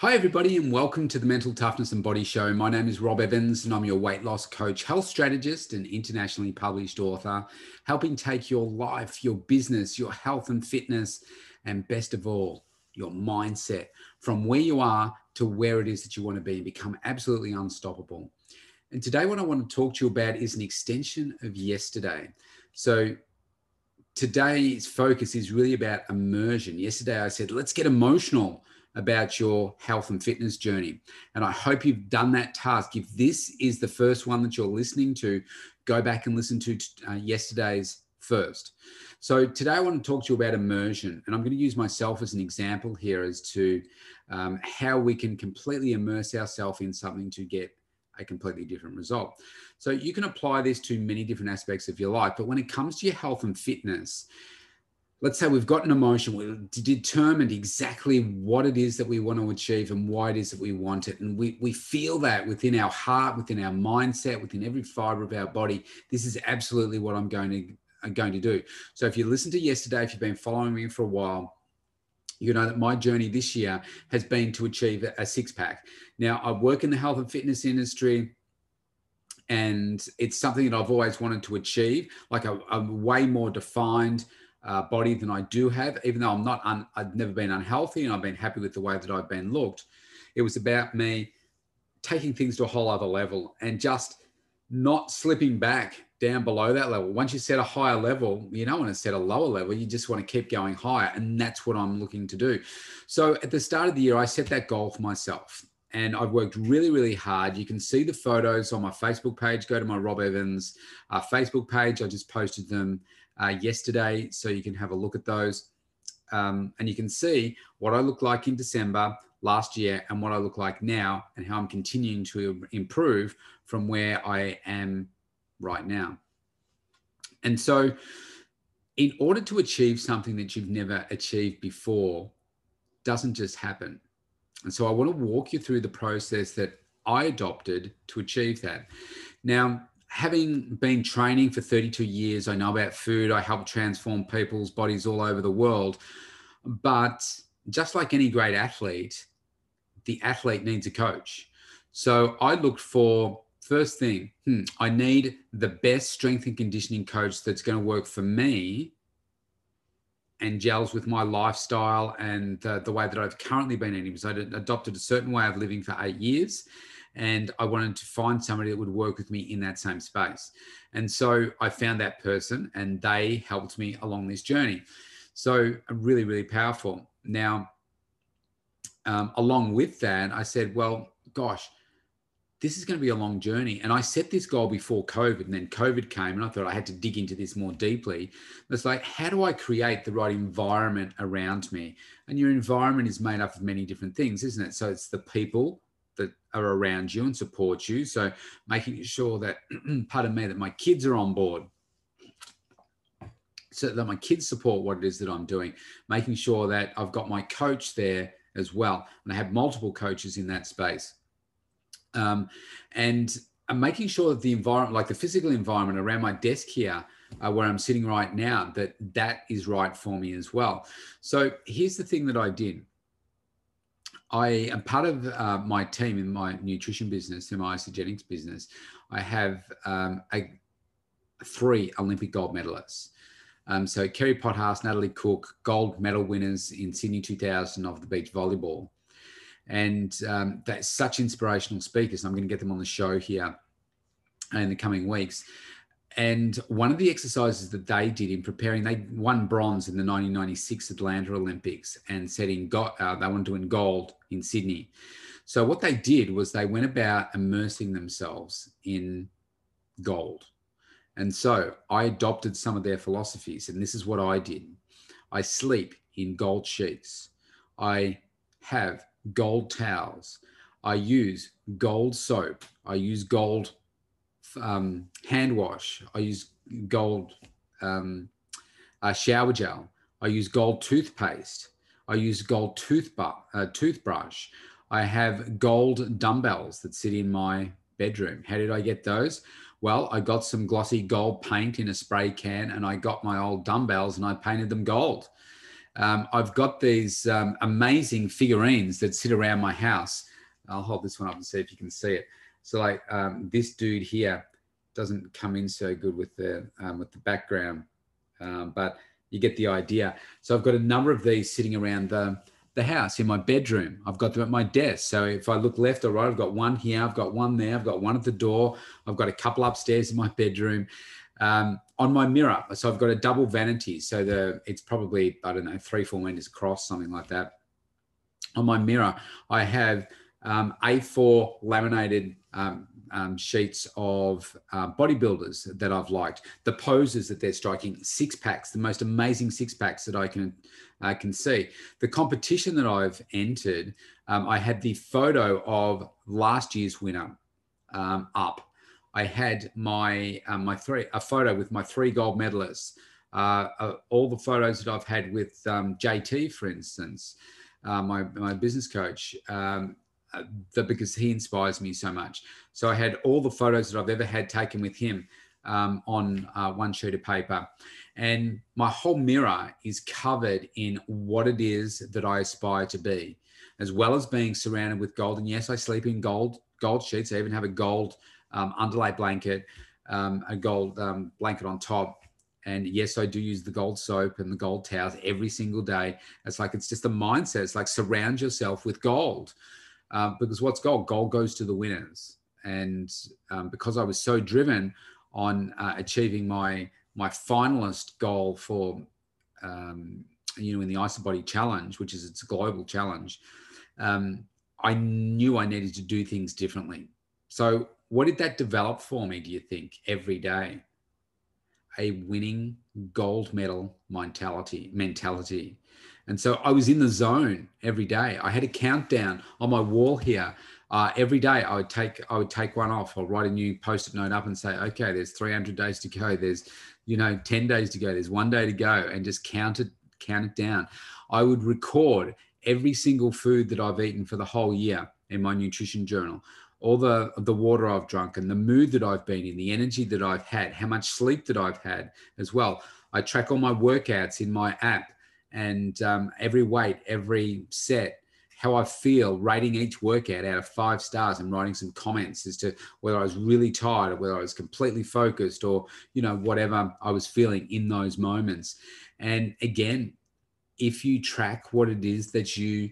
Hi, everybody, and welcome to the Mental Toughness and Body Show. My name is Rob Evans, and I'm your weight loss coach, health strategist, and internationally published author, helping take your life, your business, your health and fitness, and best of all, your mindset from where you are to where it is that you want to be and become absolutely unstoppable. And today, what I want to talk to you about is an extension of yesterday. So, today's focus is really about immersion. Yesterday, I said, let's get emotional about your health and fitness journey. And I hope you've done that task. If this is the first one that you're listening to, go back and listen to uh, yesterday's first. So today I want to talk to you about immersion, and I'm going to use myself as an example here as to um, how we can completely immerse ourselves in something to get a completely different result. So you can apply this to many different aspects of your life, but when it comes to your health and fitness, let's say we've got an emotion, we've determined exactly what it is that we want to achieve and why it is that we want it. And we, we feel that within our heart, within our mindset, within every fiber of our body. This is absolutely what I'm going to, I'm going to do. So if you listened to yesterday, if you've been following me for a while, you know that my journey this year has been to achieve a six pack. Now, I work in the health and fitness industry and it's something that I've always wanted to achieve, like a way more defined, uh, body than I do have, even though I'm not, un, I've never been unhealthy and I've been happy with the way that I've been looked. It was about me taking things to a whole other level and just not slipping back down below that level. Once you set a higher level, you don't want to set a lower level. You just want to keep going higher. And that's what I'm looking to do. So at the start of the year, I set that goal for myself. And I've worked really, really hard. You can see the photos on my Facebook page. Go to my Rob Evans uh, Facebook page. I just posted them uh, yesterday, so you can have a look at those. Um, and you can see what I look like in December last year and what I look like now, and how I'm continuing to improve from where I am right now. And so, in order to achieve something that you've never achieved before, doesn't just happen. And so, I want to walk you through the process that I adopted to achieve that. Now, having been training for 32 years, I know about food. I help transform people's bodies all over the world. But just like any great athlete, the athlete needs a coach. So I looked for first thing, hmm, I need the best strength and conditioning coach that's going to work for me and gels with my lifestyle and uh, the way that I've currently been eating. Because I'd adopted a certain way of living for eight years and I wanted to find somebody that would work with me in that same space. And so I found that person and they helped me along this journey. So really, really powerful. Now, um, along with that, I said, well, gosh, this is going to be a long journey. And I set this goal before COVID, and then COVID came, and I thought I had to dig into this more deeply. It's like, how do I create the right environment around me? And your environment is made up of many different things, isn't it? So it's the people, that are around you and support you. So making sure that, pardon me, that my kids are on board. So that my kids support what it is that I'm doing, making sure that I've got my coach there as well. And I have multiple coaches in that space. Um, and I'm making sure that the environment, like the physical environment around my desk here, uh, where I'm sitting right now, that that is right for me as well. So here's the thing that I did. I am part of uh, my team in my nutrition business, in my Isagenix business. I have um, a, three Olympic gold medalists. Um, so Kerri Pottharst, Natalie Cook, gold medal winners in Sydney 2000 of the beach volleyball. And um, that's such inspirational speakers. I'm going to get them on the show here in the coming weeks. And one of the exercises that they did in preparing, they won bronze in the 1996 Atlanta Olympics and said in go, uh, they wanted to win gold in Sydney. So what they did was they went about immersing themselves in gold. And so I adopted some of their philosophies, and this is what I did. I sleep in gold sheets. I have gold towels. I use gold soap. I use gold um, hand wash. I use gold um, uh, shower gel. I use gold toothpaste. I use gold toothbrush, uh, toothbrush. I have gold dumbbells that sit in my bedroom. How did I get those? Well, I got some glossy gold paint in a spray can and I got my old dumbbells and I painted them gold. um, I've got these um, amazing figurines that sit around my house. I'll hold this one up and see if you can see it. So like um, this dude here doesn't come in so good with the um, with the background, um, but you get the idea. So I've got a number of these sitting around the the house in my bedroom. I've got them at my desk. So if I look left or right, I've got one here, I've got one there, I've got one at the door, I've got a couple upstairs in my bedroom. Um, on my mirror, so I've got a double vanity. So the it's probably I don't know three four meters across, something like that. On my mirror, I have um, A4 laminated um, um, sheets of uh, bodybuilders that I've liked, the poses that they're striking, six packs, the most amazing six packs that I can uh, can see. The competition that I've entered, um, I had the photo of last year's winner um, up. I had my um, my three a photo with my three gold medalists. Uh, uh, all the photos that I've had with um, JT, for instance, uh, my my business coach. Uh, the, because he inspires me so much. So I had all the photos that I've ever had taken with him um, on uh, one sheet of paper. And my whole mirror is covered in what it is that I aspire to be, as well as being surrounded with gold. And yes, I sleep in gold gold sheets. I even have a gold um, underlay blanket, um, a gold um, blanket on top. And yes, I do use the gold soap and the gold towels every single day. It's like it's just a mindset. It's like surround yourself with gold, uh, because what's gold? Gold goes to the winners. And um, because I was so driven on uh, achieving my my finalist goal for um, you know in the IsaBody challenge, which is its a global challenge, um, I knew I needed to do things differently. So what did that develop for me? Do you think every day? A winning gold medal mentality mentality. And so I was in the zone every day. I had a countdown on my wall here. Uh, every day I would take I would take one off. I'll write a new post-it note up and say, okay, there's 300 days to go. There's you know 10 days to go there's one day to go and just count it count it down i would record every single food that i've eaten for the whole year in my nutrition journal all the the water i've drunk and the mood that i've been in the energy that i've had how much sleep that i've had as well i track all my workouts in my app and um, every weight every set how I feel, rating each workout out of five stars and writing some comments as to whether I was really tired or whether I was completely focused or, you know, whatever I was feeling in those moments. And again, if you track what it is that you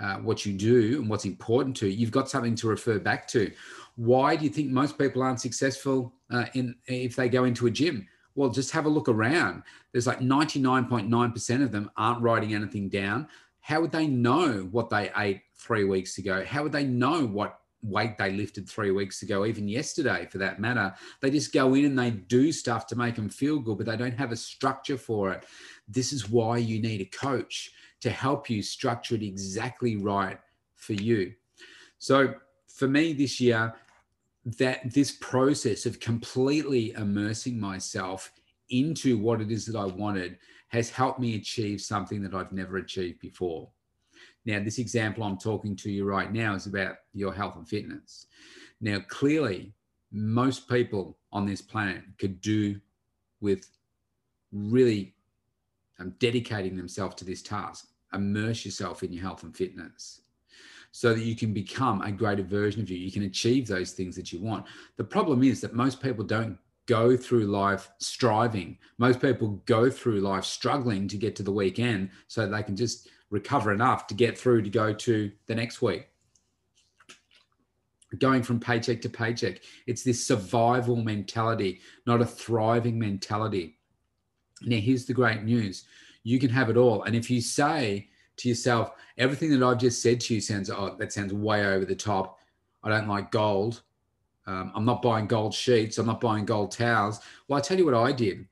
uh, what you do and what's important to you, you've got something to refer back to. Why do you think most people aren't successful uh, in if they go into a gym? Well, just have a look around. There's like 99.9% of them aren't writing anything down how would they know what they ate three weeks ago? How would they know what weight they lifted three weeks ago, even yesterday for that matter? They just go in and they do stuff to make them feel good, but they don't have a structure for it. This is why you need a coach to help you structure it exactly right for you. So for me this year, that this process of completely immersing myself into what it is that I wanted has helped me achieve something that I've never achieved before. Now, this example I'm talking to you right now is about your health and fitness. Now, clearly, most people on this planet could do with really um, dedicating themselves to this task. Immerse yourself in your health and fitness so that you can become a greater version of you. You can achieve those things that you want. The problem is that most people don't go through life striving. Most people go through life struggling to get to the weekend so they can just recover enough to get through to go to the next week. Going from paycheck to paycheck. It's this survival mentality, not a thriving mentality. Now, here's the great news you can have it all. And if you say to yourself, everything that I've just said to you sounds, oh, that sounds way over the top. I don't like gold. Um, I'm not buying gold sheets. I'm not buying gold towels. Well, I tell you what I did.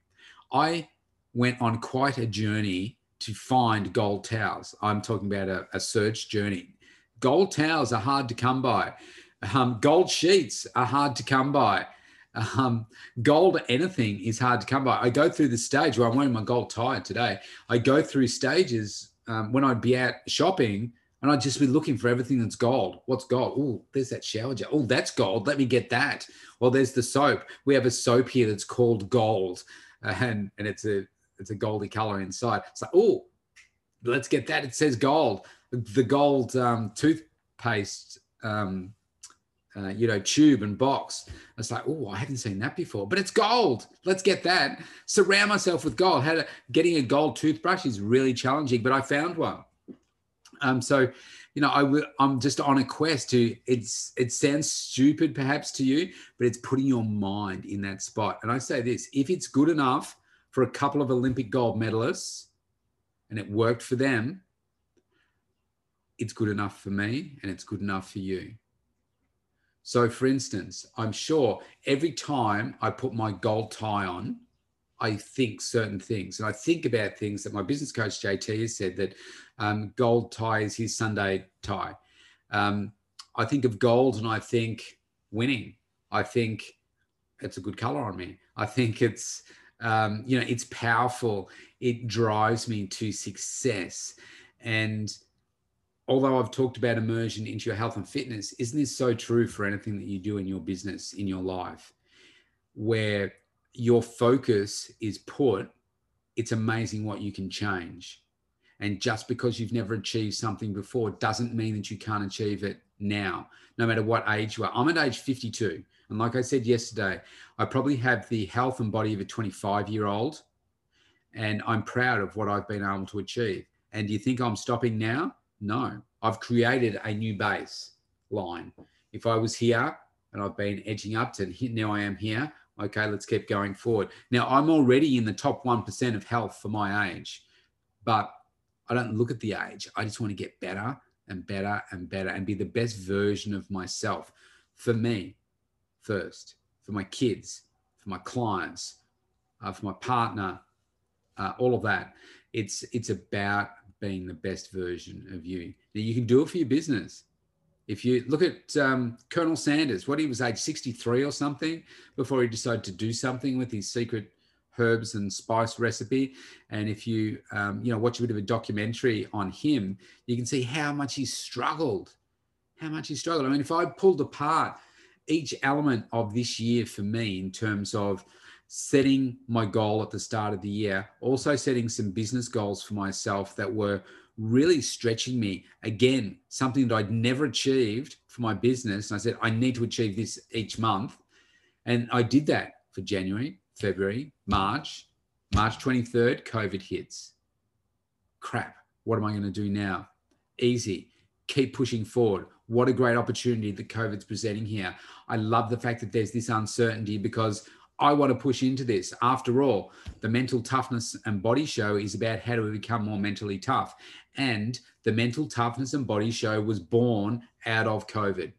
I went on quite a journey to find gold towels. I'm talking about a, a search journey. Gold towels are hard to come by. Um, gold sheets are hard to come by. Um, gold anything is hard to come by. I go through the stage where I'm wearing my gold tie today. I go through stages um, when I'd be out shopping and I'd just be looking for everything that's gold. What's gold? Oh, there's that shower gel. Oh, that's gold. Let me get that. Well, there's the soap. We have a soap here that's called gold, and and it's a it's a goldy color inside. It's like, oh, let's get that. It says gold. The gold um, toothpaste, um, uh, you know, tube and box. It's like, oh, I haven't seen that before, but it's gold. Let's get that. Surround myself with gold. How to, getting a gold toothbrush is really challenging, but I found one. Um, so, you know, I w- I'm just on a quest to. It's it sounds stupid perhaps to you, but it's putting your mind in that spot. And I say this: if it's good enough for a couple of Olympic gold medalists, and it worked for them, it's good enough for me, and it's good enough for you. So, for instance, I'm sure every time I put my gold tie on, I think certain things. And I think about things that my business coach, JT, has said that um, gold tie is his Sunday tie. Um, I think of gold and I think winning. I think it's a good color on me. I think it's, um, you know, it's powerful. It drives me to success. And although I've talked about immersion into your health and fitness, isn't this so true for anything that you do in your business, in your life, where your focus is put, it's amazing what you can change. And just because you've never achieved something before doesn't mean that you can't achieve it now, no matter what age you are. I'm at age 52. And like I said yesterday, I probably have the health and body of a 25 year old. And I'm proud of what I've been able to achieve. And do you think I'm stopping now? No, I've created a new base line. If I was here and I've been edging up to now I am here, okay, let's keep going forward. Now I'm already in the top 1% of health for my age, but I don't look at the age. I just want to get better and better and better and be the best version of myself for me first, for my kids, for my clients, uh, for my partner, uh, all of that. It's it's about being the best version of you. Now, you can do it for your business. If you look at um, Colonel Sanders, what he was age 63 or something before he decided to do something with his secret herbs and spice recipe. And if you, um, you know, watch a bit of a documentary on him, you can see how much he struggled, how much he struggled. I mean, if I pulled apart each element of this year for me in terms of setting my goal at the start of the year, also setting some business goals for myself that were really stretching me. Again, something that I'd never achieved for my business. And I said, I need to achieve this each month. And I did that for January, February, March. March 23rd, COVID hits. Crap. What am I going to do now? Easy. Keep pushing forward. What a great opportunity that COVID's presenting here. I love the fact that there's this uncertainty because I want to push into this. After all, the mental toughness and body show is about how do we become more mentally tough. And the mental toughness and body show was born out of COVID.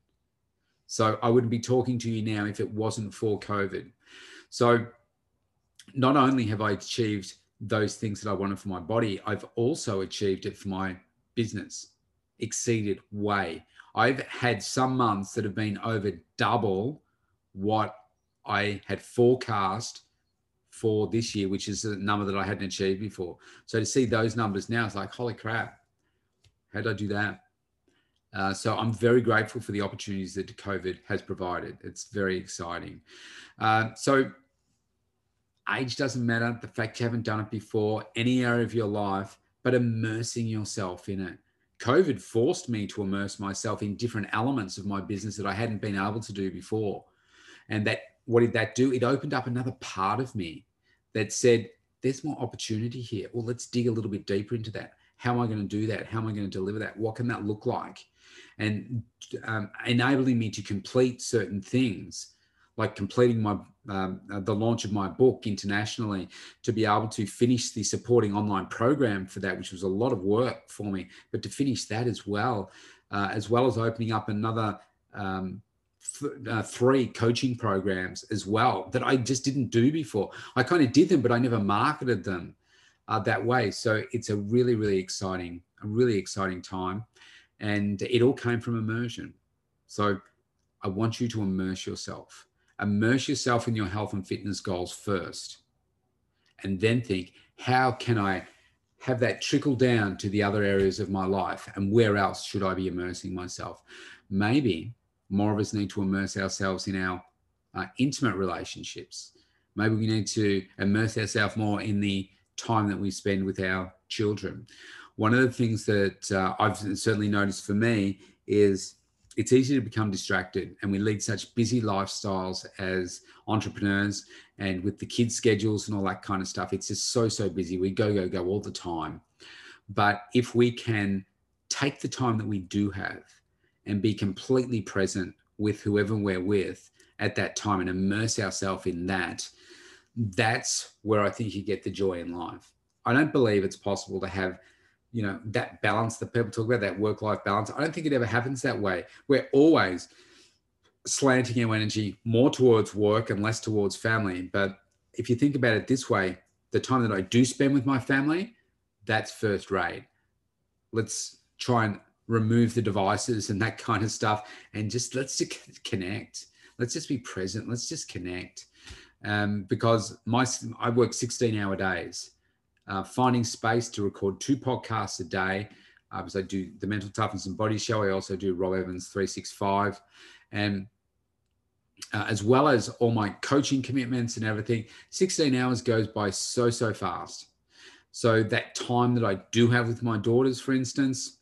So I wouldn't be talking to you now if it wasn't for COVID. So not only have I achieved those things that I wanted for my body, I've also achieved it for my business, exceeded way. I've had some months that have been over double what I had forecast for this year, which is a number that I hadn't achieved before. So to see those numbers now, it's like, holy crap, how did I do that? Uh, so I'm very grateful for the opportunities that COVID has provided. It's very exciting. Uh, so age doesn't matter. The fact you haven't done it before, any area of your life, but immersing yourself in it. COVID forced me to immerse myself in different elements of my business that I hadn't been able to do before. And that what did that do? It opened up another part of me that said, there's more opportunity here. Well, let's dig a little bit deeper into that. How am I going to do that? How am I going to deliver that? What can that look like? And um, enabling me to complete certain things, like completing my um, uh, the launch of my book internationally, to be able to finish the supporting online program for that, which was a lot of work for me, but to finish that as well, uh, as well as opening up another um, uh, three coaching programs as well that I just didn't do before. I kind of did them, but I never marketed them uh, that way. So it's a really, really exciting, a really exciting time. And it all came from immersion. So I want you to immerse yourself, immerse yourself in your health and fitness goals first. And then think, how can I have that trickle down to the other areas of my life? And where else should I be immersing myself? Maybe more of us need to immerse ourselves in our uh, intimate relationships. Maybe we need to immerse ourselves more in the time that we spend with our children. one of the things that uh, I've certainly noticed for me is it's easy to become distracted and we lead such busy lifestyles as entrepreneurs and with the kids schedules and all that kind of stuff it's just so so busy we go go go all the time but if we can take the time that we do have and be completely present with whoever we're with at that time and immerse ourselves in that that's where i think you get the joy in life. I don't believe it's possible to have you know that balance that people talk about that work life balance. I don't think it ever happens that way. We're always slanting our energy more towards work and less towards family. But if you think about it this way the time that i do spend with my family that's first rate. Let's try and remove the devices and that kind of stuff and just let's just connect let's just be present let's just connect um, because my i work 16 hour days uh, finding space to record two podcasts a day. Uh, because I do the Mental Toughness and Body Show. I also do Rob Evans 365. And uh, as well as all my coaching commitments and everything, 16 hours goes by so, so fast. So that time that I do have with my daughters, for instance,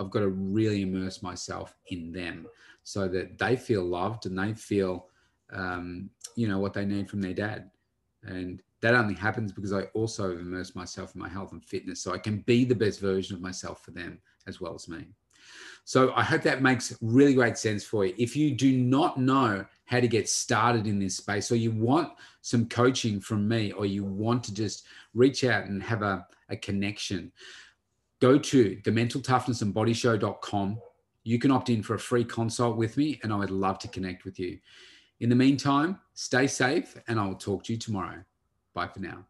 I've got to really immerse myself in them so that they feel loved and they feel, um, you know, what they need from their dad. And that only happens because I also immerse myself in my health and fitness so I can be the best version of myself for them as well as me. So I hope that makes really great sense for you. If you do not know how to get started in this space, or you want some coaching from me, or you want to just reach out and have a, a connection, go to the mental toughness and body show.com. You can opt in for a free consult with me, and I would love to connect with you. In the meantime, stay safe, and I will talk to you tomorrow. Bye for now.